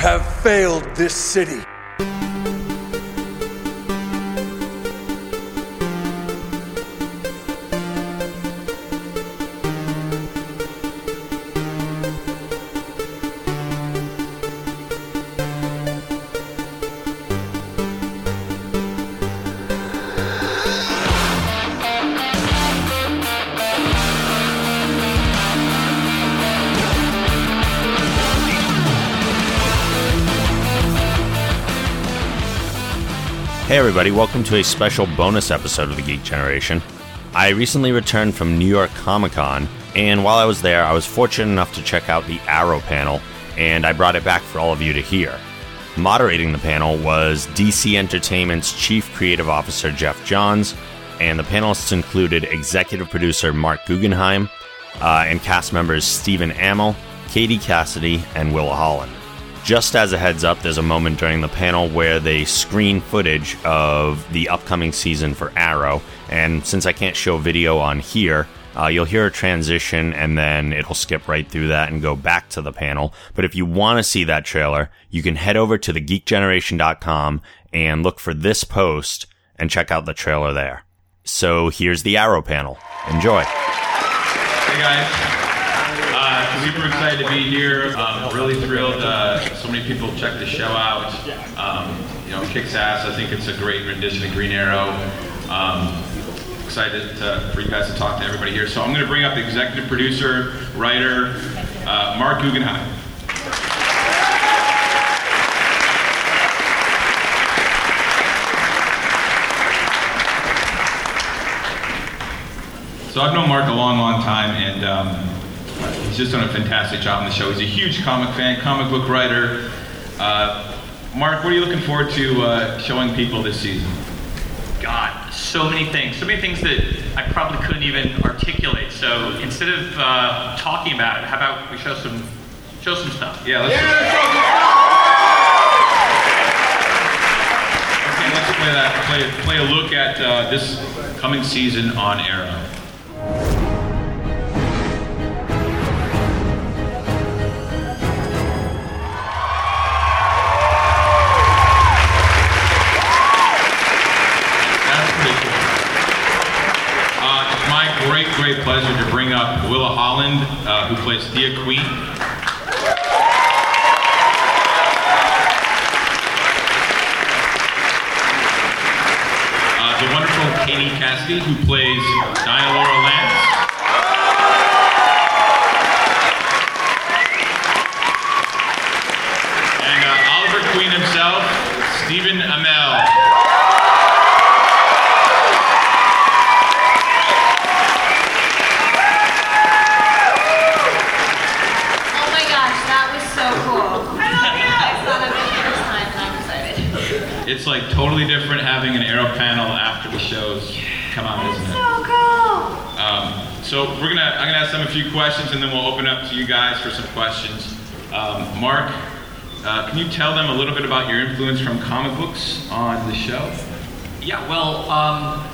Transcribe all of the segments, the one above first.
have failed this city. Hey, everybody, welcome to a special bonus episode of the Geek Generation. I recently returned from New York Comic Con, and while I was there, I was fortunate enough to check out the Arrow panel, and I brought it back for all of you to hear. Moderating the panel was DC Entertainment's Chief Creative Officer Geoff Johns, and the panelists included executive producer Marc Guggenheim uh, and cast members Stephen Amell, Katie Cassidy, and Willa Holland. Just as a heads up, there's a moment during the panel where they screen footage of the upcoming season for Arrow, and since I can't show video on here, uh, you'll hear a transition and then it'll skip right through that and go back to the panel. But if you want to see that trailer, you can head over to thegeekgeneration.com and look for this post and check out the trailer there. So here's the Arrow panel. Enjoy. Hey guys. Uh, super excited to be here. Um, really thrilled. Uh, so many people check the show out. Um, you know, kicks ass. I think it's a great rendition of Green Arrow. Um, excited to, for you guys to talk to everybody here. So I'm going to bring up the executive producer, writer, uh, Marc Guggenheim. So I've known Marc a long, long time, and um, he's just done a fantastic job on the show. He's a huge comic fan, comic book writer. Uh, Marc, what are you looking forward to uh, showing people this season? God, so many things, so many things that I probably couldn't even articulate. So instead of uh, talking about it, how about we show some show some stuff? Yeah, let's. Okay, let's play that. Play, play a look at uh, this coming season on Arrow. Bring up Willa Holland, uh, who plays Thea Queen. Uh, the wonderful Katie Cassidy, who plays Dinah Laurel Lance. And uh, Oliver Queen himself, Stephen Amell. Oh my gosh, that was so cool. I love you. I saw that for the first time and I'm excited. It's like totally different having an arrow panel after the shows come out, isn't it? So cool. Um, so we're gonna, I'm gonna ask them a few questions, and then we'll open up to you guys for some questions. Um, Marc, uh, can you tell them a little bit about your influence from comic books on the show? Yeah, well, um,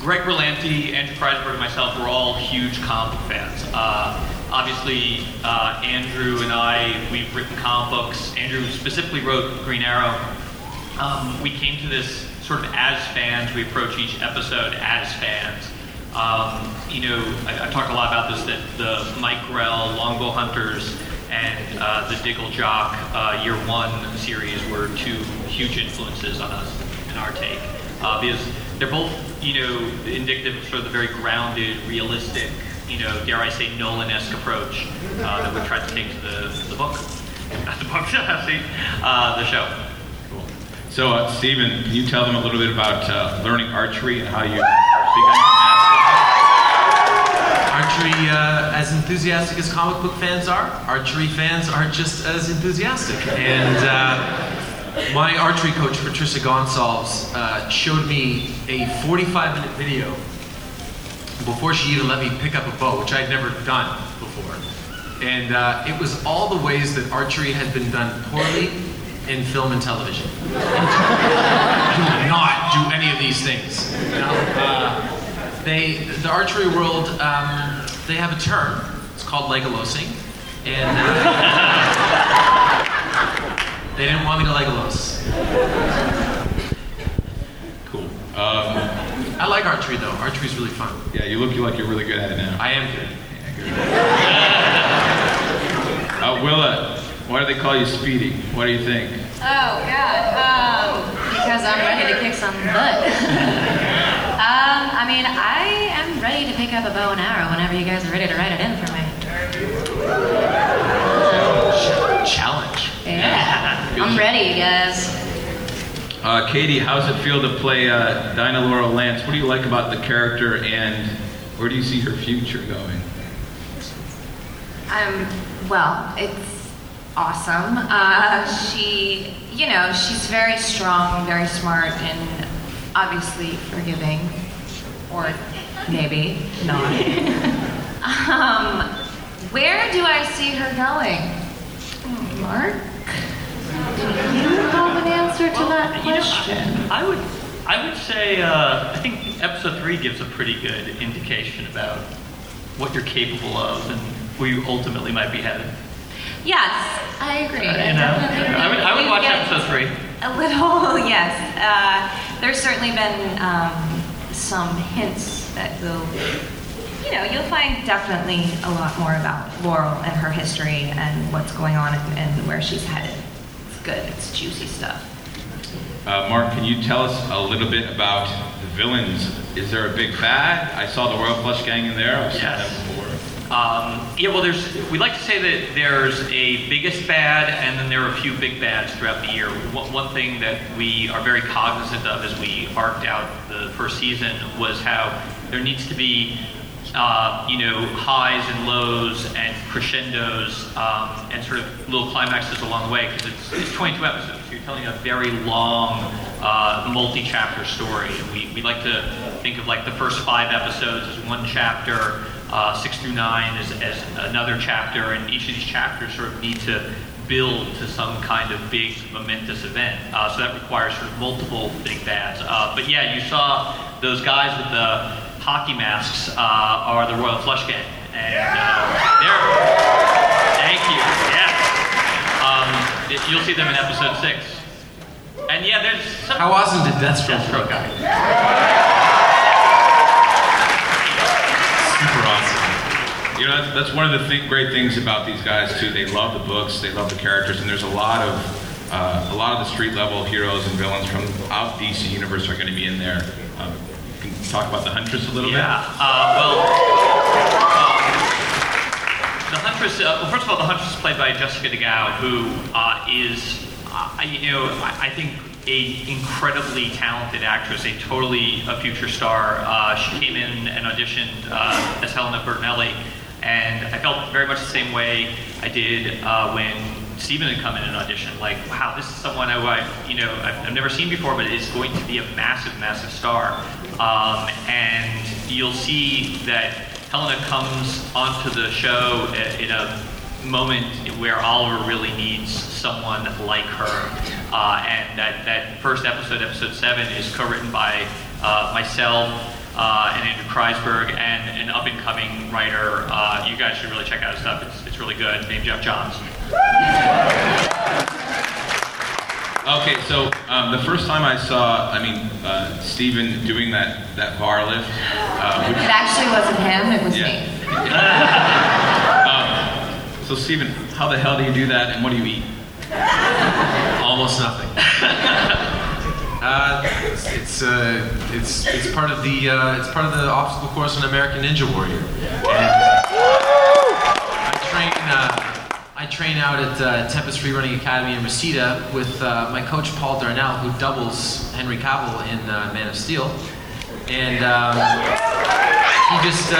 Greg Berlanti, Andrew Kreisberg, and myself were all huge comic fans. Uh, obviously, uh, Andrew and I, we've written comic books. Andrew specifically wrote Green Arrow. Um, we came to this sort of as fans. We approach each episode as fans. Um, you know, I, I talked a lot about this that the Mike Grell, Longbow Hunters, and uh, the Diggle Jock uh, Year One series were two huge influences on us in our take. Uh, because they're both, you know, indicative of sort of the very grounded, realistic, you know, dare I say, Nolan-esque approach uh, that we tried to take to the, the book. Not the book, see, uh, the show. Cool. So, uh, Stephen, can you tell them a little bit about uh, learning archery and how you began to Archery, uh, as enthusiastic as comic book fans are, archery fans are just as enthusiastic. And uh, my archery coach, Patricia Gonsalves, uh, showed me a 45 minute video before she even let me pick up a bow, which I'd never done before. And uh, it was all the ways that archery had been done poorly in film and television. do not do any of these things. You know? They, the archery world, um, they have a term. It's called Legolasing. And uh, They didn't want me to Legolas. Cool. Um, I like archery though. Archery's really fun. yeah, you look like you're really good at it now. I am good. Uh, Willa, why do they call you Speedy? What do you think? Oh God. Um, because I'm ready to kick some butt. um, I mean, I am ready to pick up a bow and arrow whenever you guys are ready to write it in for me. Challenge. Yeah. I'm ready, you guys. Uh, Katie, how's it feel to play uh, Dinah Laurel Lance? What do you like about the character, and where do you see her future going? Um, well, it's awesome. Uh, she, you know, she's very strong, very smart, and obviously forgiving. Or maybe not. um, where do I see her going? Hmm, Marc? Do you have an answer to that You know, question? I would, I would say, uh, I think episode three gives a pretty good indication about what you're capable of and where you ultimately might be headed. Yes, I agree. Uh, you know, definitely I would, I would watch episode three. A little, yes. Uh, there's certainly been um, some hints that will, you know, you'll find definitely a lot more about Laurel and her history and what's going on and, and where she's headed. It's good. It's juicy stuff. Uh, Mark, can you tell us a little bit about the villains? Is there a big bad? I saw the Royal Flush Gang in there. I've seen Yes. Um, yeah, well, there's. We like to say that there's a biggest bad, and then there are a few big bads throughout the year. One, one thing that we are very cognizant of as we arced out the first season was how there needs to be, uh, you know, highs and lows and crescendos um, and sort of little climaxes along the way because it's, it's 22 episodes. So you're telling a very long, uh, multi-chapter story. And we, we like to think of like the first five episodes as one chapter uh, six through nine as, as another chapter, and each of these chapters sort of need to build to some kind of big momentous event. Uh, so that requires sort of multiple big bads. Uh, but yeah, you saw those guys with the hockey masks uh, are the Royal Flush Gang, and uh, they're thank you. Yes, um, you'll see them in episode six. And yeah, there's some How awesome did Deathstroke Deathstroke guy. Super awesome. You know, that's, one of the th- great things about these guys too. They love the books, they love the characters, and there's a lot of uh, a lot of the street level heroes and villains from out DC universe are going to be in there. Um, can you talk about the Huntress a little bit. Yeah. Uh, well, um, the Huntress. Uh, well, first of all, the Huntress is played by Jessica De Gouw, who uh, is, uh, you know, I, I think a incredibly talented actress, a totally a future star. Uh, she came in and auditioned uh, as Helena Bertinelli, and I felt very much the same way I did uh, when Stephen had come in and auditioned. Like, wow, this is someone I, you know, I've, I've never seen before, but is going to be a massive, massive star. Um, and you'll see that Helena comes onto the show in a moment where Oliver really needs someone like her. Uh, and that, that first episode, episode seven, is co-written by uh, myself uh, and Andrew Kreisberg and an up-and-coming writer. Uh, you guys should really check out his stuff. It's, it's really good. Named Geoff Johns. Okay, so um, the first time I saw, I mean, uh, Stephen doing that, that bar lift, uh, which, It actually wasn't him, it was Yeah. me. um, so Stephen, how the hell do you do that and what do you eat? Almost nothing. uh, it's uh, it's it's part of the uh, it's part of the obstacle course in American Ninja Warrior. And I train uh, I train out at uh, Tempest Free Running Academy in Reseda with my coach Paul Darnell, who doubles Henry Cavill in Man of Steel, and um, he just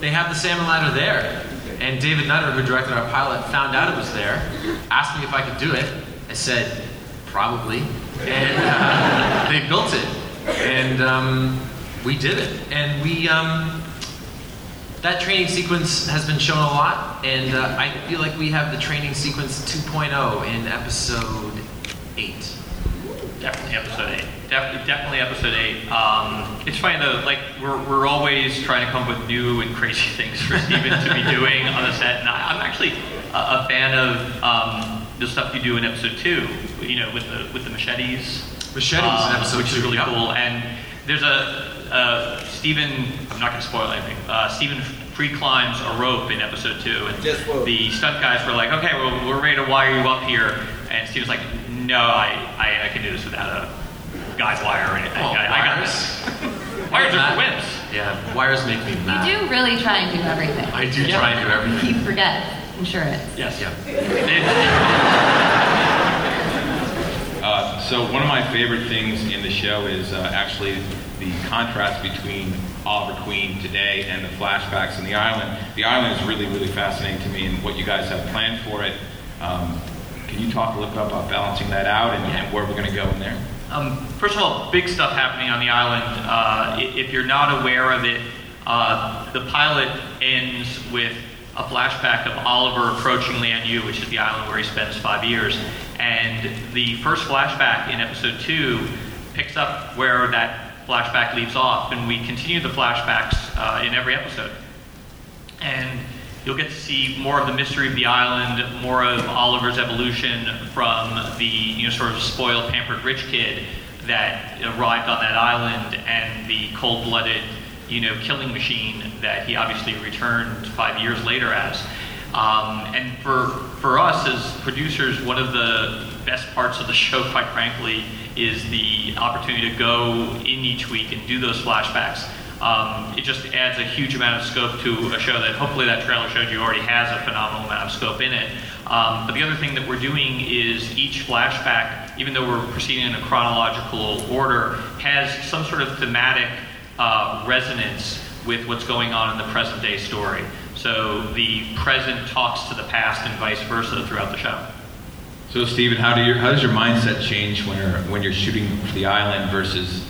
they have the salmon ladder there. And David Nutter, who directed our pilot, found out it was there, asked me if I could do it. I said, probably. And uh, they built it. And um, we did it. And we, um, that training sequence has been shown a lot. And uh, I feel like we have the training sequence 2.0 in episode 8. Definitely episode eight. Definitely, definitely episode eight. Um, it's funny though, like we're, we're always trying to come up with new and crazy things for Stephen to be doing on the set, and I, I'm actually a, a fan of um, the stuff you do in episode two, you know, with the with the machetes. Machetes in um, episode which two, is really yep. cool. And there's a uh, Stephen. I'm not going to spoil anything. Uh, Stephen free climbs a rope in episode two, and Just rope. the stunt guys were like, "Okay, well, we're ready to wire you up here," and Stephen's like, "No, I, I, I can do this without a guy's wire or anything. Oh, I, I got wires? this." wires are for wimps. Yeah, wires make me mad. You do really try and do everything. I do Yeah. try and do everything. You forget insurance. Yes. Yeah. Uh, so one of my favorite things in the show is uh, actually the contrast between Oliver Queen today and the flashbacks in the island. The island is really, really fascinating to me and what you guys have planned for it. Um, can you talk a little bit about balancing that out and, and where we're going to go in there? Um, first of all, big stuff happening on the island. Uh, if you're not aware of it, uh, the pilot ends with a flashback of Oliver approaching Lian which is the island where he spends five years. And the first flashback in episode two picks up where that flashback leaves off, and we continue the flashbacks uh, in every episode and you'll get to see more of the mystery of the island, more of Oliver's evolution from the you know sort of spoiled, pampered rich kid that arrived on that island, and the cold-blooded you know killing machine that he obviously returned five years later as. Um, and for for us as producers, one of the best parts of the show, quite frankly, is the opportunity to go in each week and do those flashbacks. Um, it just adds a huge amount of scope to a show that hopefully that trailer showed you already has a phenomenal amount of scope in it. Um, but the other thing that we're doing is each flashback, even though we're proceeding in a chronological order, has some sort of thematic uh, resonance with what's going on in the present day story. So the present talks to the past and vice versa throughout the show. So, Stephen, how, do your, how does your mindset change when you're, when you're shooting the island versus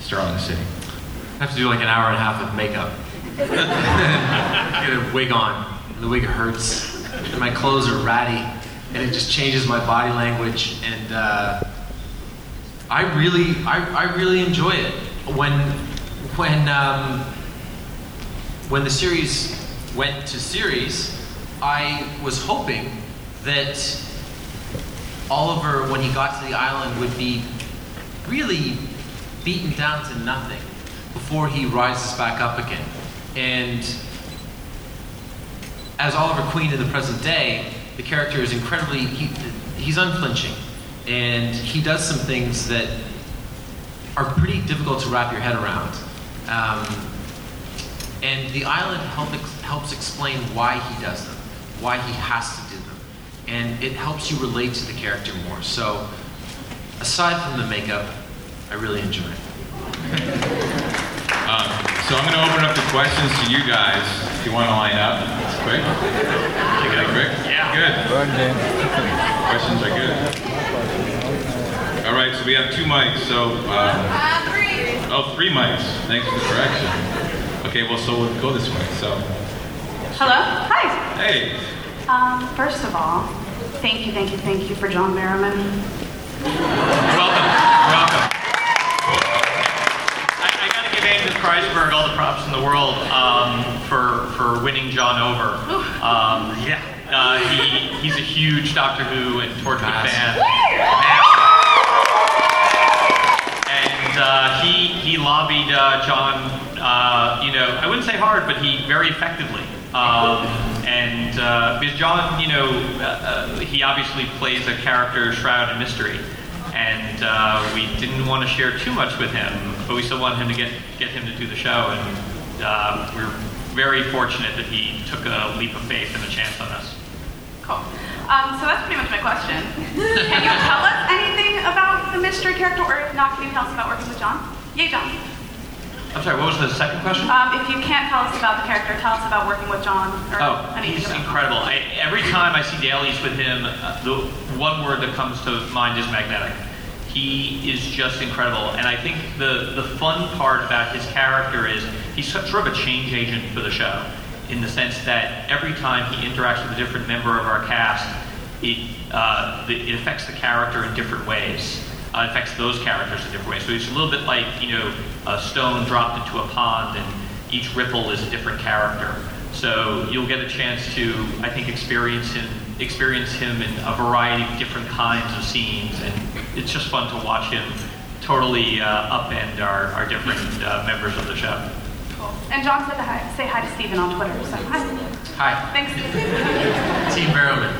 Starling City? I have to do like an hour and a half of makeup. Get a wig on. The wig hurts. And my clothes are ratty. And it just changes my body language. And uh, I really, I, I really enjoy it. When, when, um, when the series went to series, I was hoping that Oliver, when he got to the island, would be really beaten down to nothing before he rises back up again. And as Oliver Queen in the present day, the character is incredibly, he, he's unflinching. And he does some things that are pretty difficult to wrap your head around. Um, and the island help, helps explain why he does them, why he has to do them. And it helps you relate to the character more. So, aside from the makeup, I really enjoy it. Um, so I'm going to open up the questions to you guys. If you want to line up, it's quick. You got it quick? Yeah. Good. Questions are good. All right, so we have two mics. So, um, oh, three mics. Thanks for the correction. Okay, well, so we'll go this way. So, Hello? Hi. hey, Um, first of all, thank you, thank you, thank you for John Barrowman. You're welcome. You're welcome. I, I got to give Andrew Kreisberg all the props in the world um, for for winning John over. Um, yeah, uh, he he's a huge Doctor Who and Torchwood Massive. fan. Uh, he he lobbied uh, John, uh, you know, I wouldn't say hard, but he very effectively. Um, and uh, because John, you know, uh, uh, he obviously plays a character shrouded in mystery, and uh, we didn't want to share too much with him, but we still wanted him to get get him to do the show, and uh, we're very fortunate that he took a leap of faith and a chance on us. Cool. Um, so that's pretty much my question. Can you tell us anything about the mystery character, or if not, can you tell us about working with John? Yay, John. I'm sorry, what was the second question? Um, if you can't tell us about the character, tell us about working with John, or Oh, he's incredible. I, every time I see dailies with him, uh, the one word that comes to mind is magnetic. He is just incredible, and I think the the fun part about his character is he's sort of a change agent for the show, in the sense that every time he interacts with a different member of our cast, it uh, the, it affects the character in different ways. Uh, affects those characters in different ways. So it's a little bit like you know a stone dropped into a pond, and each ripple is a different character. So you'll get a chance to, I think, experience him experience him in a variety of different kinds of scenes, and it's just fun to watch him totally uh, upend our, our different uh, members of the show. Cool. And John said hi, say hi to Stephen on Twitter, so hi. Hi, Thanks. Team Barrowman.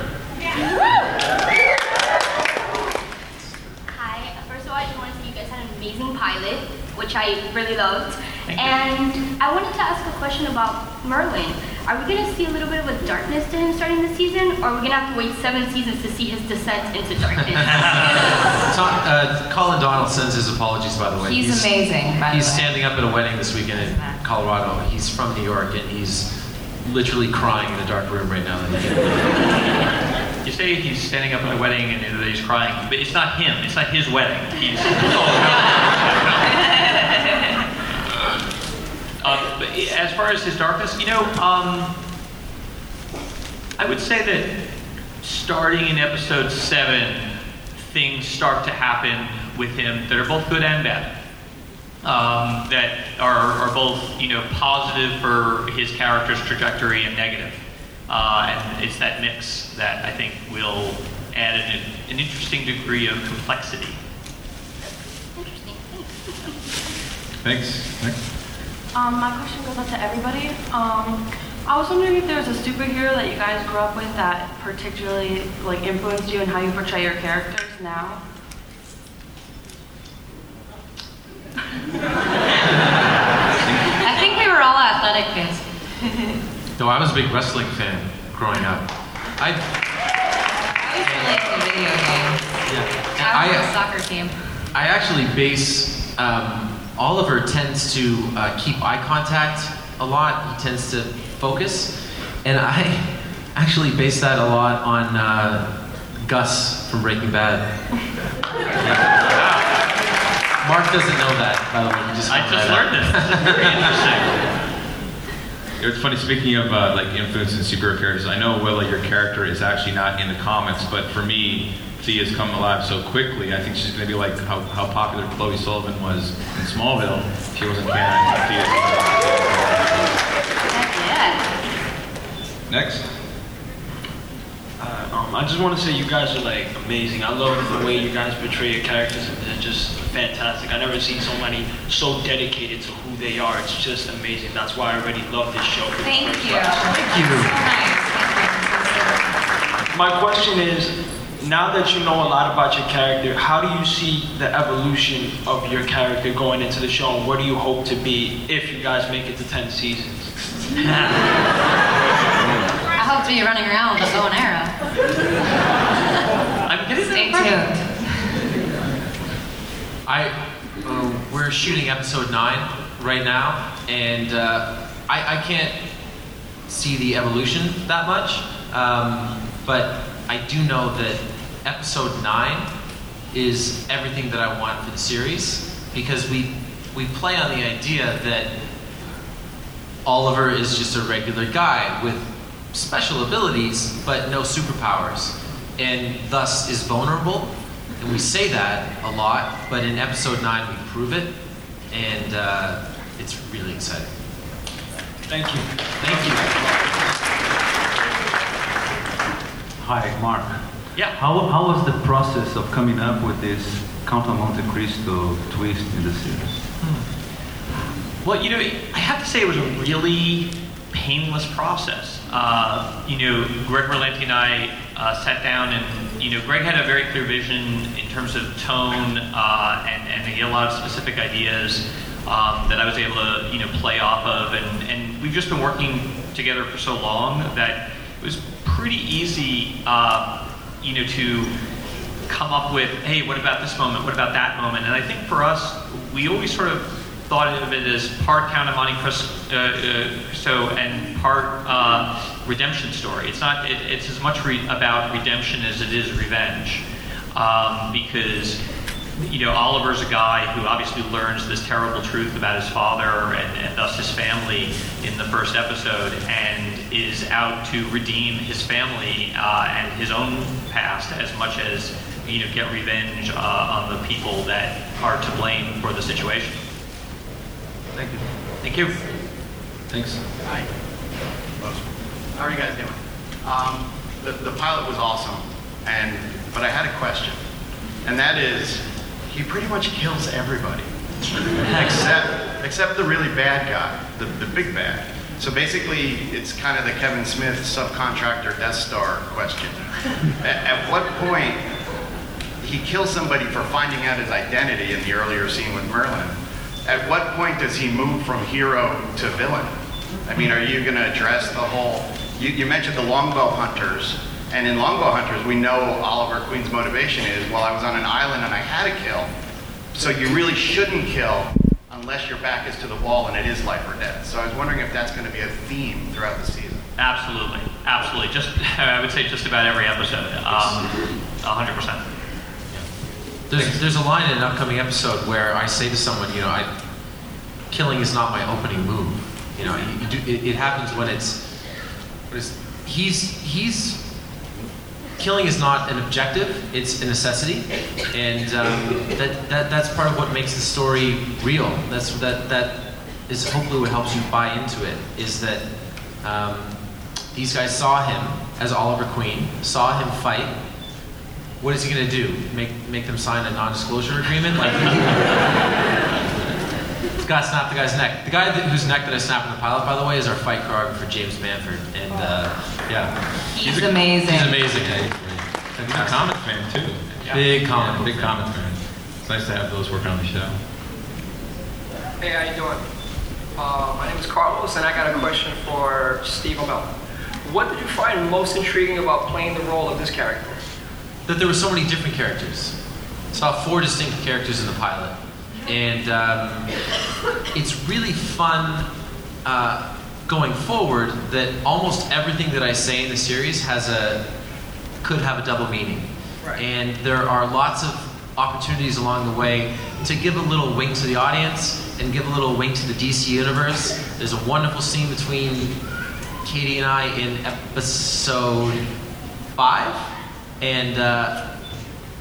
Hi. First of all, I just want to say you guys had an amazing pilot, which I really loved. Thank you. and I wanted to ask a question about Merlyn. Are we going to see a little bit of a darkness to him starting the season, or are we going to have to wait seven seasons to see his descent into darkness? Tom, uh, Colin Donnell sends his apologies, by the way. He's amazing, by the He's way. standing up at a wedding this weekend in Colorado. He's from New York, and he's literally crying in a dark room right now. You say he's standing up at a wedding and he's crying, but it's not him. It's not his wedding. He's. um, but as far as his darkness, you know, um, I would say that starting in episode seven, things start to happen with him that are both good and bad. Um, that are, are both, you know, positive for his character's trajectory and negative. Uh, and it's that mix that I think will add an, an interesting degree of complexity. Interesting. Thanks. Thanks. Um, my question goes out to everybody. Um, I was wondering if there was a superhero that you guys grew up with that particularly like influenced you in how you portray your characters now. I think we were all athletic kids. No, I was a big wrestling fan growing up. I, I was really into video games. yeah, I was on I, a soccer team. I actually base um, Oliver tends to uh, keep eye contact a lot. He tends to focus, and I actually base that a lot on uh, Gus from Breaking Bad. Marc doesn't know that, by the way. He just I just that learned this. This is very interesting. It's funny, speaking of uh, like influence in superhero characters, I know Willa, your character is actually not in the comics, but for me, Thea's come alive so quickly. I think she's going to be like how, how popular Chloe Sullivan was in Smallville. She wasn't canon. Yeah. Next. Uh, um, I just want to say you guys are like amazing. I love the way you guys portray your characters. They're just fantastic. I never seen so many so dedicated to who they are. It's just amazing. That's why I already love this show. Thank you. Thank you. So nice. My question is, now that you know a lot about your character, how do you see the evolution of your character going into the show, and what do you hope to be if you guys make it to 10 seasons? To be running around with a bow and arrow. I'm getting Stay tuned. I uh, we're shooting episode nine right now, and uh, I, I can't see the evolution that much, um, but I do know that episode nine is everything that I want for the series because we we play on the idea that Oliver is just a regular guy with special abilities but no superpowers, and thus is vulnerable. And we say that a lot, but in episode nine we prove it, and uh, it's really exciting. Thank you. Thank you. Hi, Marc. Yeah. How, how was the process of coming up with this Count of Monte Cristo twist in the series? Well, you know, I have to say it was a really painless process. Uh, you know, Greg Berlanti and I uh, sat down and, you know, Greg had a very clear vision in terms of tone uh, and, and he had a lot of specific ideas um, that I was able to, you know, play off of. And, and we've just been working together for so long that it was pretty easy, uh, you know, to come up with, hey, what about this moment? What about that moment? And I think for us, we always sort of thought of it as part Count of Monte Cristo, uh, uh, and part uh, redemption story. It's not. It, it's as much re- about redemption as it is revenge, um, because you know Oliver's a guy who obviously learns this terrible truth about his father and, and thus his family in the first episode, and is out to redeem his family uh, and his own past as much as you know get revenge uh, on the people that are to blame for the situation. Thank you. Thank you. Thanks. Hi. How are you guys doing? Um, the, the pilot was awesome, and but I had a question, and that is, he pretty much kills everybody, except except the really bad guy, the, the big bad. So basically, it's kind of the Kevin Smith subcontractor Death Star question. At, at what point he kills somebody for finding out his identity in the earlier scene with Merlyn? At what point does he move from hero to villain? I mean, are you going to address the whole? You, you mentioned the longbow hunters, and in longbow hunters, we know Oliver Queen's motivation is, well, I was on an island and I had to kill, so you really shouldn't kill unless your back is to the wall and it is life or death. So I was wondering if that's going to be a theme throughout the season. Absolutely, absolutely. Just I would say just about every episode. Um, hundred percent. There's, there's a line in an upcoming episode where I say to someone, you know, I, killing is not my opening move. You know, you, you do, it, it happens when it's, what is, he's, he's, killing is not an objective, it's a necessity. And um, that, that, that's part of what makes the story real. That's, that, that is hopefully what helps you buy into it, is that um, these guys saw him as Oliver Queen, saw him fight, what is he going to do? Make make them sign a non-disclosure agreement? Like, he's got to snap the guy's neck. The guy that, whose neck that I snapped in the pilot, by the way, is our fight choreographer James Bamford, and uh, yeah, He's amazing. He's amazing. And he's a comic fan too. Big comic Yeah, big fan. comic fan. It's nice to have those working on the show. Hey, how you doing? Uh, my name is Carlos, and I got a question for Steve Amell. What did you find most intriguing about playing the role of this character? That there were so many different characters. Saw four distinct characters in the pilot, and um, it's really fun uh, going forward that almost everything that I say in the series has a could have a double meaning, and there are lots of opportunities along the way to give a little wink to the audience and give a little wink to the DC universe. There's a wonderful scene between Katie and I in episode five, and uh,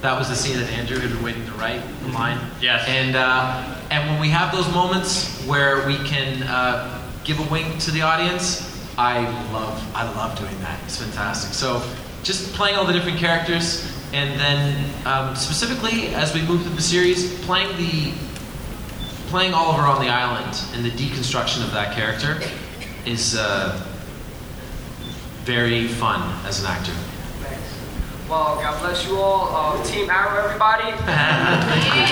that was the scene that Andrew had been waiting to write the line. Yes. And uh, and when we have those moments where we can uh, give a wink to the audience, I love I love doing that. It's fantastic. So just playing all the different characters, and then um, specifically as we move through the series, playing the playing Oliver on the island and the deconstruction of that character is uh, very fun as an actor. Well, God bless you all. Uh, Team Arrow, everybody. Thank you.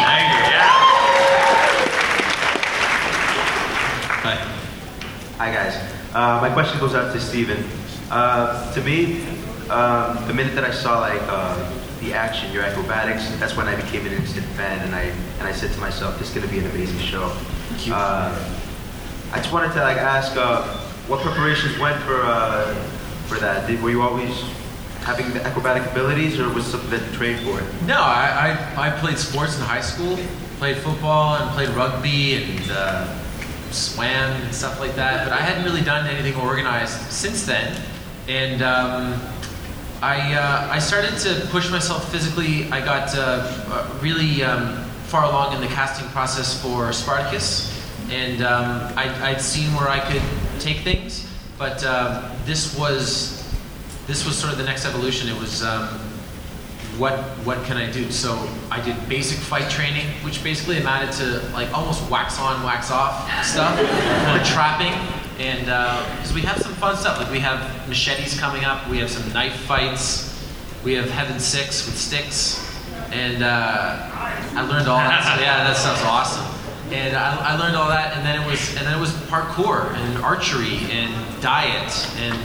Hi. Hi, guys. Uh, my question goes out to Stephen. Uh, to me, um, the minute that I saw like uh, the action, your acrobatics, that's when I became an instant fan, and I and I said to myself, "This is going to be an amazing show." Uh, I just wanted to like ask, uh, what preparations went for uh, for that? Did, were you always having the acrobatic abilities, or was something that you trained for? No, I, I, I played sports in high school, played football and played rugby and uh, swam and stuff like that, but I hadn't really done anything organized since then. And um, I, uh, I started to push myself physically. I got uh, uh, really um, far along in the casting process for Spartacus, and um, I, I'd seen where I could take things, but um, this was this was sort of the next evolution. It was um, what what can I do? So I did basic fight training, which basically amounted to like almost wax on, wax off stuff for trapping. And because we have some fun stuff, like we have machetes coming up, we have some knife fights, we have Heaven Six with sticks, and uh, I learned all that. So yeah, that stuff's awesome. And I, I learned all that, and then it was and then it was parkour and archery and diet and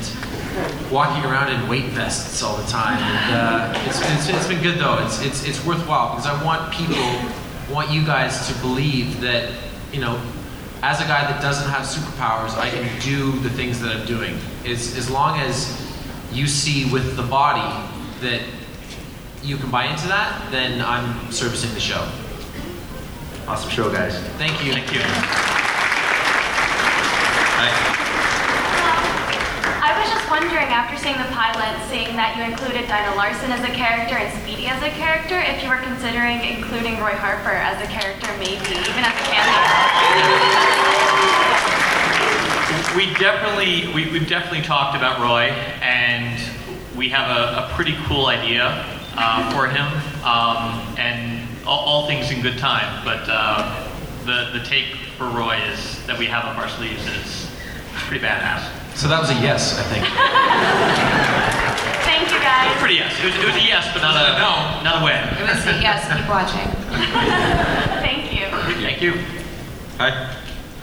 walking around in weight vests all the time. And uh, it's, it's, it's been good though. It's, it's, it's worthwhile because I want people, want you guys to believe that, you know, as a guy that doesn't have superpowers, I can do the things that I'm doing. As, as long as you see with the body that you can buy into that, then I'm servicing the show. Awesome show, guys. Thank you. Thank you. Hi. I was just wondering, after seeing the pilot, seeing that you included Dinah Larson as a character and Speedy as a character, if you were considering including Roy Harper as a character, maybe even as a cameo. We definitely, we, we've definitely talked about Roy, and we have a, a pretty cool idea uh, for him, um, and all, all things in good time. But uh, the the take for Roy is that we have up our sleeves is pretty badass. So that was a yes, I think. Thank you guys. Pretty yes. It was, it was a yes, but not a no, not a win. It was a yes, keep watching. Thank you. Thank you. Hi.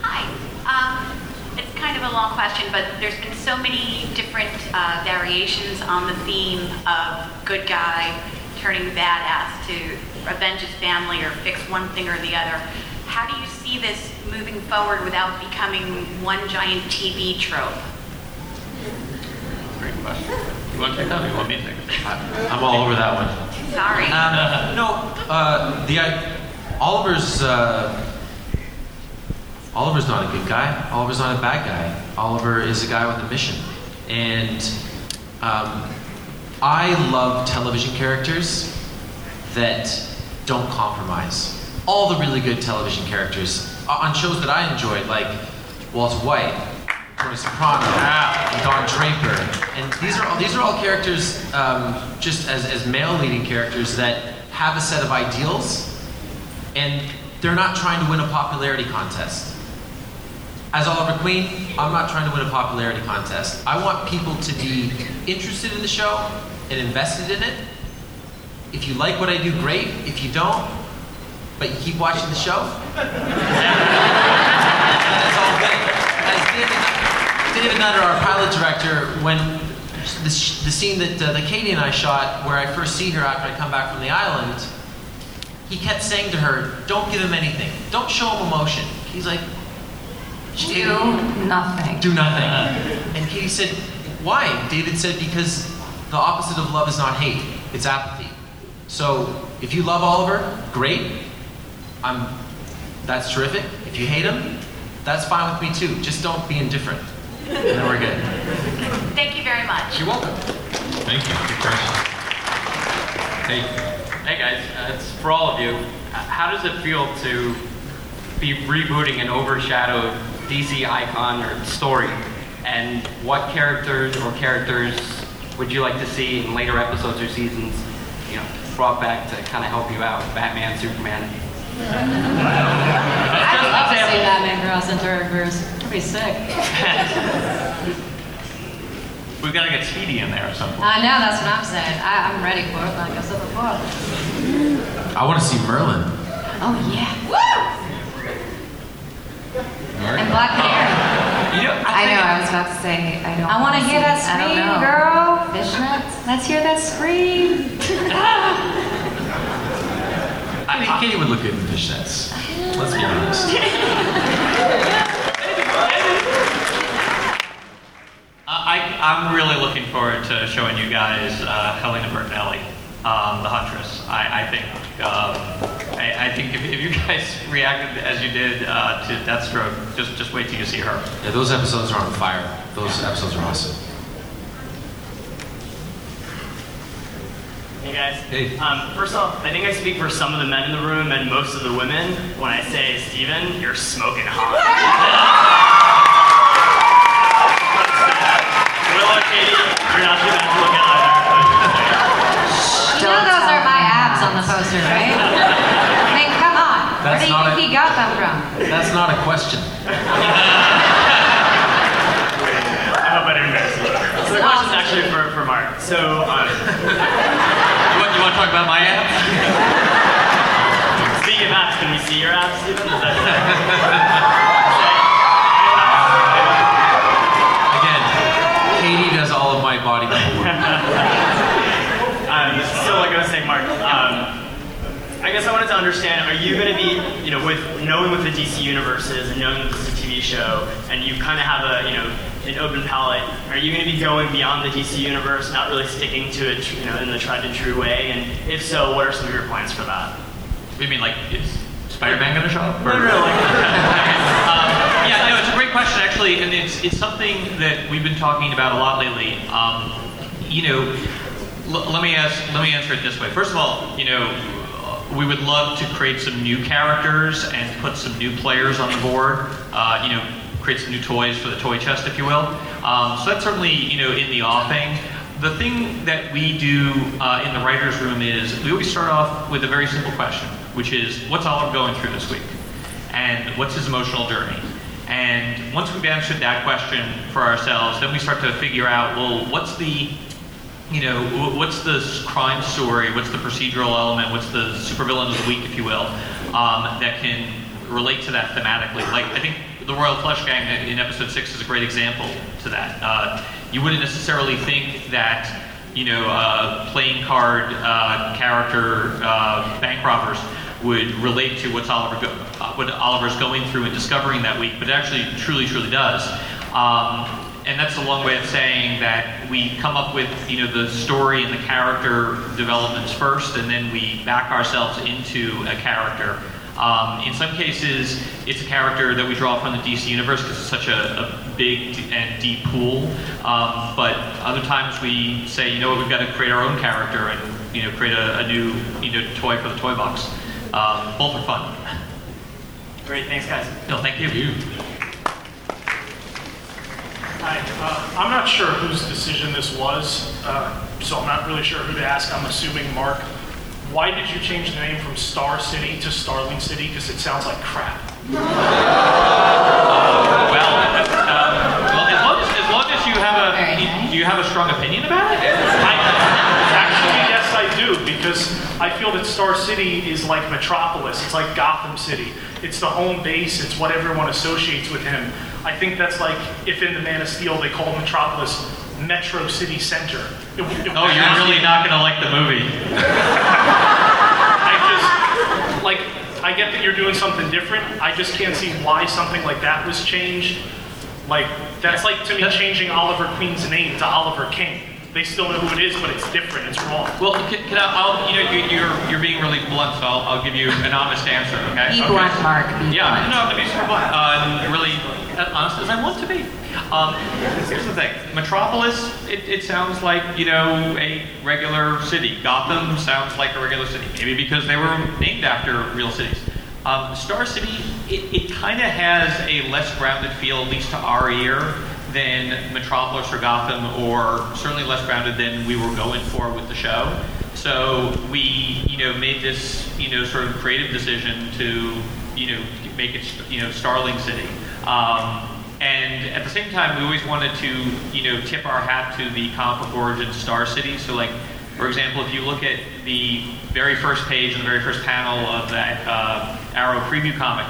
Hi. Um, it's kind of a long question, but there's been so many different uh, variations on the theme of good guy turning badass to avenge his family or fix one thing or the other. How do you see this moving forward without becoming one giant TV trope? Great question. You want to take that? Or you want me to take it? I'm all over that one. Sorry. Um, no, uh, the I, Oliver's uh, Oliver's not a good guy. Oliver's not a bad guy. Oliver is a guy with a mission, and um, I love television characters that don't compromise. All the really good television characters uh, on shows that I enjoyed, like Walter White, Tony Soprano, and Don Draper, and these are all, these are all characters um, just as, as male leading characters that have a set of ideals, and they're not trying to win a popularity contest. As Oliver Queen, I'm not trying to win a popularity contest. I want people to be interested in the show and invested in it. If you like what I do, great. If you don't, but you keep watching the show, that's all good. As David, David Nutter, our pilot director, when the, the scene that, uh, that Katie and I shot, where I first see her after I come back from the island, he kept saying to her, "Don't give him anything. Don't show him emotion." He's like, Do nothing. do nothing. And Katie said, Why? David said, Because the opposite of love is not hate, it's apathy. So if you love Oliver, great. I'm that's terrific. If you hate him, that's fine with me too. Just don't be indifferent. And then we're good. Thank you very much. You're welcome. Thank you. Good question. Hey. Hey guys, uh, it's for all of you. Uh, How does it feel to be rebooting an overshadowed DC icon or story? And what characters or characters would you like to see in later episodes or seasons, you know, brought back to kind of help you out? Batman, Superman. I'd love to see Batman cross into reverse. That'd be sick. We've got to get Speedy in there at some point. I know, that's what I'm saying. I, I'm ready for it, like I said before. I want to see Merlyn. Oh, yeah. Woo! And Black Canary. You know, I know, I was about to say, I don't. I want to hear that I scream, girl. Fishnets? Let's hear that scream. I think Katie would look good in fishnets. Let's be honest. I, I'm really looking forward to showing you guys uh, Helena Bertinelli, um, the Huntress. I, I think um, I, I think if, if you guys reacted as you did uh, to Deathstroke, just just wait till you see her. Yeah, those episodes are on fire. Those episodes are awesome. Hey guys. Hey. Um, first off, I think I speak for some of the men in the room and most of the women when I say, Stephen, you're smoking hot. Willa, Katie, you're not too bad to look at either. You know those are my abs on the poster, right? I mean, come on. Where That's do you not think a- he got them from? That's not a question. I hope I didn't miss it. So the question's actually for, for Marc. So, um, You want, you want to talk about my abs? speaking of abs, can we see your abs, Stephen? Is that Again, Katie does all of my body work. um, so like I was saying, Marc, um, I guess I wanted to understand, are you going to be, you know, with knowing what the DC universe is and knowing that this is a TV show, and you kind of have a, you know, an open palette, are you going to be going beyond the DC universe, not really sticking to it, you know, in the tried and true way? And if so, what are some of your plans for that? You mean like is Spider-Man going to show up? No, no, no, like- um, yeah, no, it's a great question actually, and it's it's something that we've been talking about a lot lately. Um, you know, l- let me ask, let me answer it this way. First of all, you know, we would love to create some new characters and put some new players on the board. Uh, you know, create some new toys for the toy chest, if you will. Um, so that's certainly you know in the offing. the thing that we do uh, in the writer's room is we always start off with a very simple question, which is what's Oliver going through this week? And what's his emotional journey? And once we've answered that question for ourselves, then we start to figure out, well, what's the, you know, what's the crime story? What's the procedural element? What's the supervillain of the week, if you will, um, that can relate to that thematically? Like, I think the Royal Flush Gang in episode six is a great example to that. Uh, you wouldn't necessarily think that, you know, uh, playing card uh, character uh, bank robbers would relate to what's Oliver go- uh, what Oliver's going through and discovering that week, but it actually truly, truly does. Um, and that's a long way of saying that we come up with you know the story and the character developments first, and then we back ourselves into a character. Um, in some cases, it's a character that we draw from the DC universe because it's such a, a big and deep pool. Um, but other times we say, you know what, we've got to create our own character and you know create a, a new you know toy for the toy box. Um, both are fun. Great, thanks guys. No, thank you. Hi, uh, I'm not sure whose decision this was, uh, so I'm not really sure who to ask. I'm assuming Marc. Why did you change the name from Star City to Starling City? Because it sounds like crap. Well, well as, long as, as long as you have a do you have a strong opinion about it? Actually, yes, I do, because I feel that Star City is like Metropolis. It's like Gotham City. It's the home base. It's what everyone associates with him. I think that's like if in the Man of Steel they call Metropolis Metro City Center. It, it, Oh, you're really not gonna like the movie. I just like I get that you're doing something different. I just can't see why something like that was changed. Like that's like to me changing Oliver Queen's name to Oliver King. They still know who it is, but it's different. It's wrong. Well, can, can I, I'll, you know, you, you're you're being really blunt, so I'll, I'll give you an honest answer, okay? Be okay. blunt, Marc, be yeah, blunt. no, I'm gonna be super blunt. Uh, and really as honest as I want to be. Um, here's the thing: Metropolis, it, it sounds like you know a regular city. Gotham sounds like a regular city, maybe because they were named after real cities. Um, Star City, it, it kind of has a less grounded feel, at least to our ear, than Metropolis or Gotham, or certainly less grounded than we were going for with the show. So we, you know, made this, you know, sort of creative decision to, you know, make it, you know, Starling City. Um, and at the same time, we always wanted to, you know, tip our hat to the comic book origin Star City. So, like, for example, if you look at the very first page and the very first panel of that uh, Arrow preview comic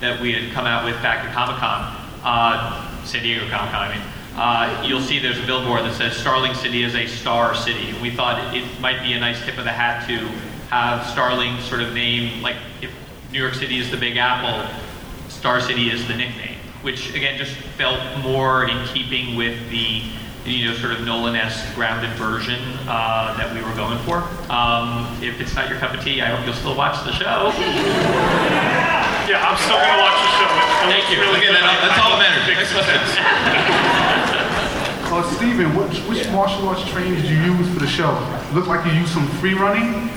that we had come out with back at Comic Con, uh, San Diego Comic Con, I mean, uh, you'll see there's a billboard that says Starling City is a star city. And we thought it, it might be a nice tip of the hat to have Starling sort of name, like if New York City is the Big Apple, Star City is the nickname, which again just felt more in keeping with the you know sort of Nolan-esque grounded version uh, that we were going for. Um, if it's not your cup of tea, I hope you'll still watch the show. Yeah, I'm still gonna watch the show. It Thank you. Really Okay, good. that- that's all that matters. Makes sense. Uh, Stephen, which, which martial arts training did you use for the show? Looked like you used some free running.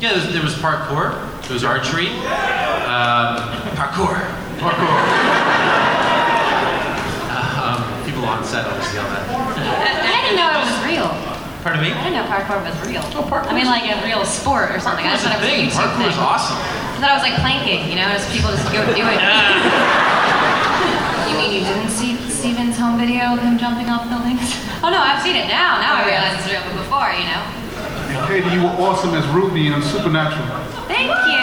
Yeah, there was, there was parkour, there was archery, um, parkour. um, people on set always yell that. I didn't know it was real. Pardon me? I didn't know parkour was real. Oh, parkour. I mean, like a real sport or something. I Parkour's just thought a it was a thing. Parkour is thing. awesome. I thought it was like planking, you know, just people just go do it. you mean you didn't see Stephen's home video of him jumping off buildings? Oh no, I've seen it now. Now I oh, realize it's real, but before, you know. And Katie, you were awesome as Ruby in Supernatural. Thank you.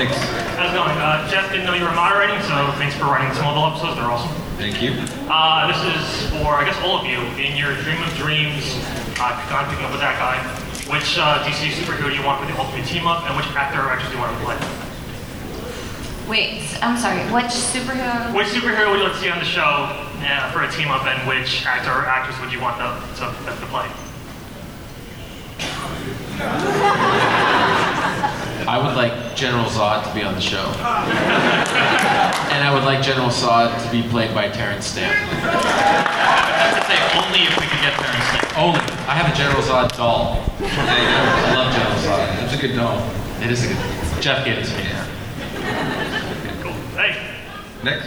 Thanks. How's going? Uh, Geoff didn't know you were moderating, so thanks for running some of the episodes. They're awesome. Thank you. Uh, this is for, I guess, all of you. In your dream of dreams, uh, kind of picking up with that guy, which uh, DC superhero do you want for the ultimate team up, and which actor or actress do you want to play? Wait, I'm sorry. Which superhero? Which superhero would you like to see on the show uh, for a team up, and which actor or actress would you want them to, to play? I would like General Zod to be on the show. and I would like General Zod to be played by Terence Stamp. I'd say only if we could get Terence Stamp. Only. I have a General Zod doll. I love General Zod. It's a good doll. It is a good Geoff gave it to me. Hey. Next.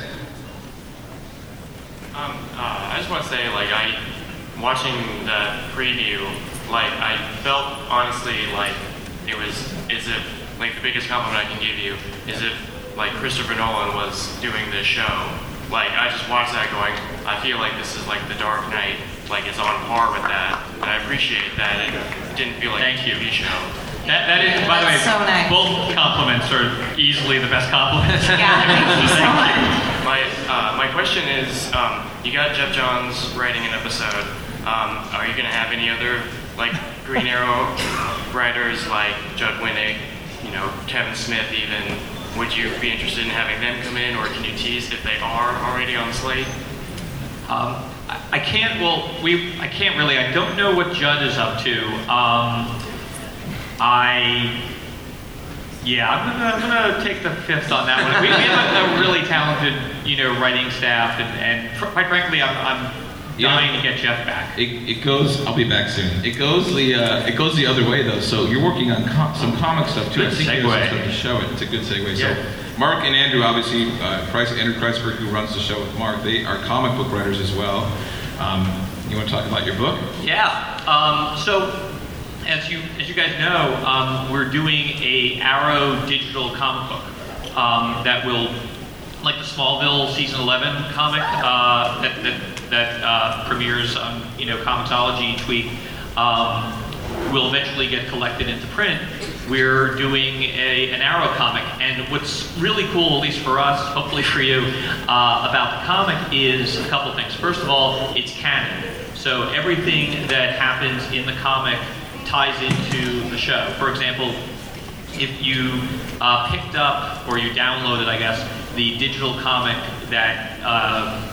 Um, uh, I just want to say, like, I, watching the preview, like, I felt honestly like it was as if, like, the biggest compliment I can give you is if, like, Christopher Nolan was doing this show. Like, I just watched that going, I feel like this is like The Dark Knight, like, it's on par with that. And I appreciate that it didn't feel like a TV show. That, that is, by the way, so nice. both compliments are easily the best compliments. Yeah, thank you so. My, uh, my question is, um, you got Geoff Johns writing an episode. Um, are you going to have any other, like, Green Arrow writers like Judd Winick, know, Kevin Smith even? Would you be interested in having them come in, or can you tease if they are already on the slate? Um, I I can't. Well, we. I can't really. I don't know what Judd is up to. Um, I. Yeah, I'm gonna, I'm gonna take the fifth on that one. We, we have a, a really talented, you know, writing staff, and, and fr- quite frankly, I'm, I'm dying to get Geoff back. It, it goes. I'll be back soon. It goes the uh, it goes the other way though. So you're working on com- some comic stuff too. Good I think segue. there's some stuff to show it. It's a good segue. Yeah. So Marc and Andrew, obviously, uh, Price, Andrew Kreisberg, who runs the show with Marc, they are comic book writers as well. Um, you want to talk about your book? Yeah. Um, so, as you as you guys know, um, we're doing a Arrow digital comic book um, that will, like the Smallville season 11 comic uh, that that, that uh, premieres on you know Comixology each week. Um, will eventually get collected into print. We're doing a, an Arrow comic, and what's really cool, at least for us, hopefully for you, uh, about the comic is a couple things. First of all, it's canon. So everything that happens in the comic ties into the show. For example, if you uh, picked up or you downloaded, I guess, the digital comic that uh,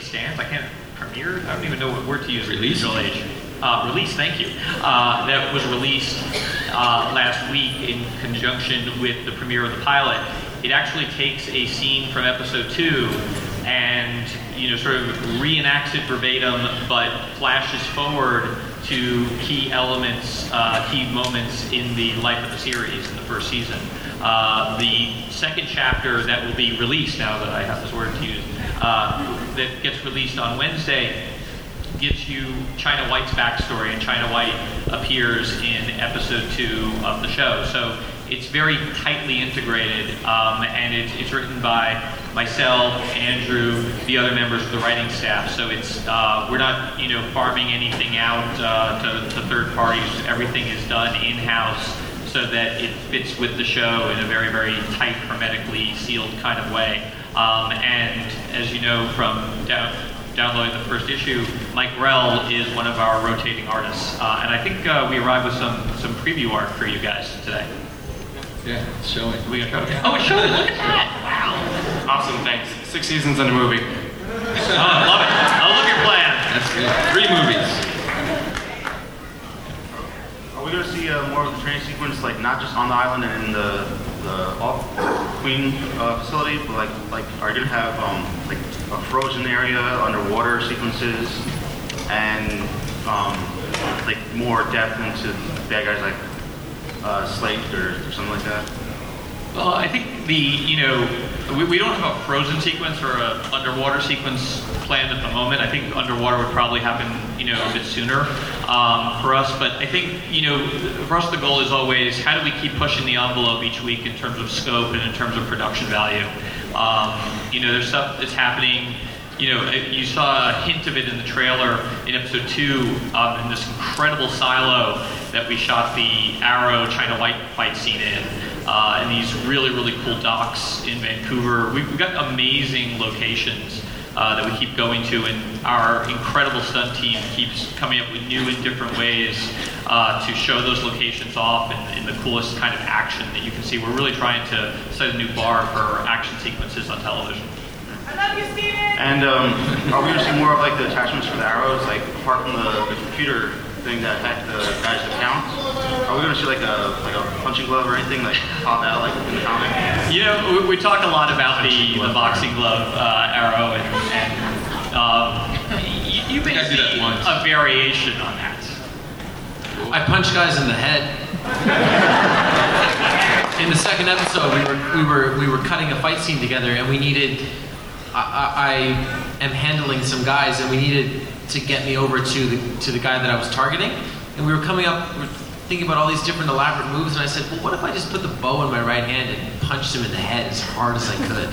the stands, I can't premiere. I don't even know what word to use. Release? age. Uh, release, thank you. Uh, that was released uh, last week in conjunction with the premiere of the pilot. It actually takes a scene from episode two and you know sort of reenacts it verbatim, but flashes forward to key elements, uh, key moments in the life of the series in the first season. Uh, the second chapter that will be released now that I have this word to use, uh, that gets released on Wednesday, gives you China White's backstory, and China White appears in episode two of the show. So it's very tightly integrated, um, and it's, written by myself, Andrew, the other members of the writing staff. So it's uh, we're not you know farming anything out uh, to, to third parties. Everything is done in house so that it fits with the show in a very very tight, hermetically sealed kind of way. Um, and as you know from down, downloading the first issue, Mike Grell is one of our rotating artists, uh, and I think uh, we arrived with some some preview art for you guys today. Yeah, it's showing. We gonna show it? Oh, it's showing. Look at that! Wow. Awesome, thanks. Six seasons and a movie. Oh, I love it. I love your plan. That's good. Three movies. Are we going to see uh, more of the training sequence, like not just on the island and in the the off Queen uh, facility, but like like are you to have um, like a frozen area, underwater sequences, and um, like more depth into bad guys like uh, Slade or, or something like that? Well, I think the you know we, we don't have a frozen sequence or a underwater sequence planned at the moment. I think underwater would probably happen you know a bit sooner um, for us. But I think you know for us the goal is always how do we keep pushing the envelope each week in terms of scope and in terms of production value. Um, you know, there's stuff that's happening. You know, you saw a hint of it in the trailer in episode two, um, in this incredible silo that we shot the Arrow China White fight scene in, uh, and these really, really cool docks in Vancouver. We've, we've got amazing locations uh, that we keep going to, and our incredible stunt team keeps coming up with new and different ways uh, to show those locations off in, in the coolest kind of action that you can see. We're really trying to set a new bar for action sequences on television. And um, are we going to see more of like the attachments for the arrows, like apart from the, the computer thing that hacked the guy's account? Are we going to see like a like a punching glove or anything like pop out like in the comic? You know, we, we talk a lot about the, the boxing glove uh, arrow, and, and um, you, you may see a variation on that. I punch guys in the head. in the second episode, we were we were we were cutting a fight scene together, and we needed. I, I, am handling some guys, and we needed to get me over to the to the guy that I was targeting, and we were coming up. We were thinking about all these different elaborate moves, and I said, "Well, what if I just put the bow in my right hand and punched him in the head as hard as I could?"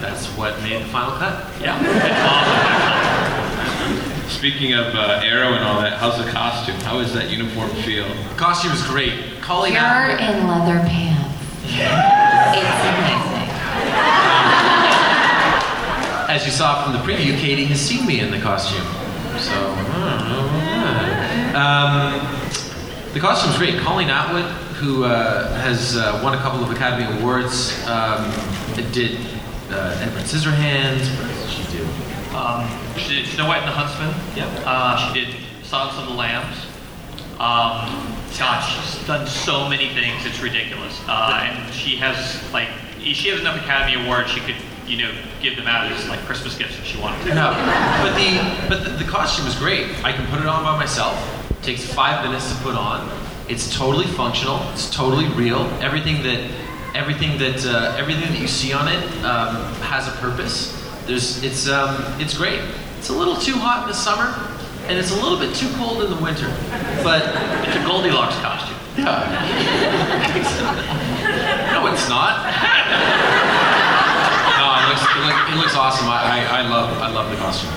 That's what made the final cut. Yeah. Speaking of uh, arrow and all that, how's the costume? How does that uniform feel? The Costume is great. Calling You're out. in leather pants. Yeah. It's amazing. As you saw from the preview, Katie has seen me in the costume. So, um, the costume's great. Colleen Atwood, who uh, has uh, won a couple of Academy Awards, um, did uh, Edward Scissorhands. What did she do? Um, she did Snow White and the Huntsman. Yep. Uh, she did Songs of the Lambs. Um, gosh, she's done so many things. It's ridiculous. Uh, and she has like she has enough Academy Awards. She could you know give them out as like Christmas gifts if she wanted to. No, but the but the, the costume is great. I can put it on by myself. It takes five minutes to put on. It's totally functional. It's totally real. Everything that everything that uh, everything that you see on it um, has a purpose. There's it's um, it's great. It's a little too hot in the summer, and it's a little bit too cold in the winter. But it's a Goldilocks costume. Yeah. no, it's not. no, it looks, it looks, it looks awesome. I, I, I love I love the costume.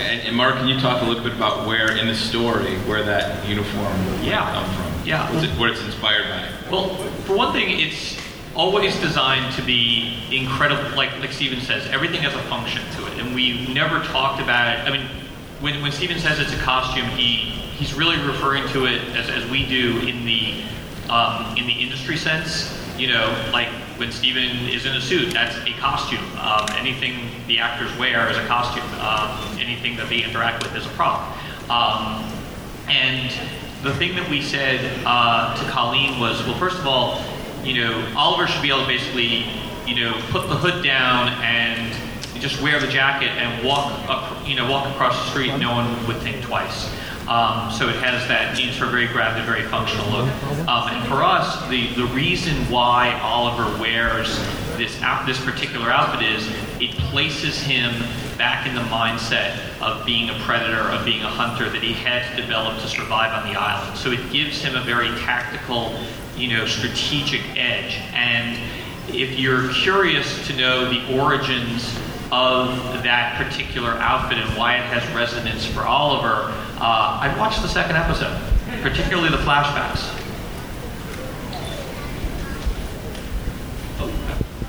And, and Marc, can you talk a little bit about where in the story where that uniform Yeah. come from? Yeah. What's it, what it's inspired by? Well, for one thing, it's always designed to be incredible. Like like Stephen says, everything has a function to it, and we've never talked about it. I mean, when when Stephen says it's a costume, he he's really referring to it as, as we do in the um, in the industry sense. You know, like when Stephen is in a suit, that's a costume. Um, anything the actors wear is a costume. Um, anything that they interact with is a prop. Um, and the thing that we said uh, to Colleen was, well, first of all, you know, Oliver should be able to basically, you know, put the hood down and just wear the jacket and walk, up, you know, walk across the street. No one would think twice. Um, so it has that needs for a very grounded, very functional look. Um, and for us, the, the reason why Oliver wears this out, this particular outfit is it places him back in the mindset of being a predator, of being a hunter that he had to develop to survive on the island. So it gives him a very tactical, you know, strategic edge. And if you're curious to know the origins of that particular outfit and why it has resonance for Oliver, uh, I watched the second episode, particularly the flashbacks.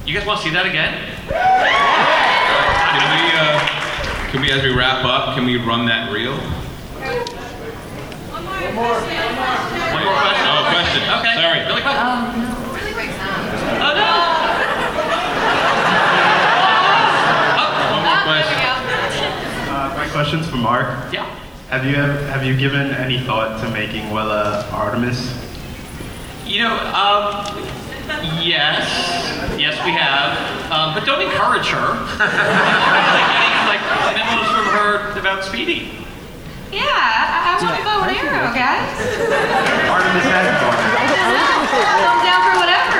You guys want to see that again? Can we, uh, can we, as we wrap up, can we run that reel? One more One more question? Oh, question. Okay. Sorry. Really quick. Really great sound. Oh no! One more question. Uh, my question's for Marc. Yeah. Have you ever, have you given any thought to making Willa Artemis? You know, um, yes, yes, we have, um, but don't encourage her. like getting like memos from her about Speedy. Yeah, I, I want to go with Arrow, guys. Artemis has I'm down for whatever.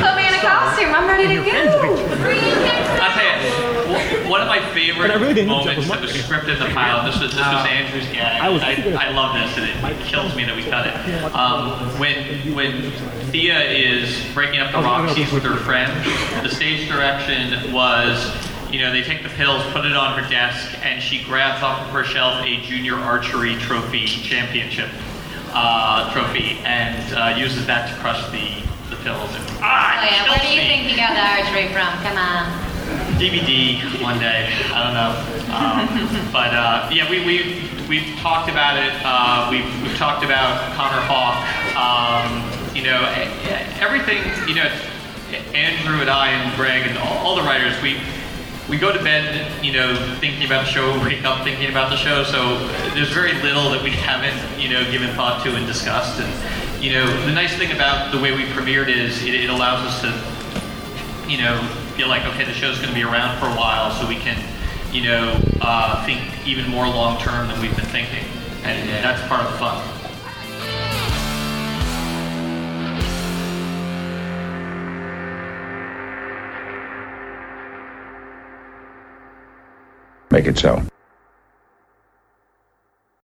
Put me in a costume. I'm ready to go. I'll tell you, w- one of my favorite moments that was scripted in the pilot, this was, this was Andrew's gag. I, I, love this, and it, it kills me that we cut it. Um, when, when Thea is breaking up the Roxy's with her friend, the stage direction was, you know, they take the pills, put it on her desk, and she grabs off of her shelf a junior archery trophy championship uh, trophy and uh, uses that to crush the, the pills. And, ah, Oh, it yeah. Where kills do you me. think you got the archery from? Come on. DVD one day. I don't know. Um, but uh, yeah, we, we, we've talked about it. Uh, we've, we've talked about Connor Hawke. Um, you know, everything, you know, Andrew and I and Greg and all, all the writers, we, we go to bed, you know, thinking about the show, wake up thinking about the show. So there's very little that we haven't, you know, given thought to and discussed. And, you know, the nice thing about the way we premiered is it, it allows us to you know, feel like, okay, the show's going to be around for a while, so we can, you know, uh, think even more long term than we've been thinking. And that's part of the fun. make it so.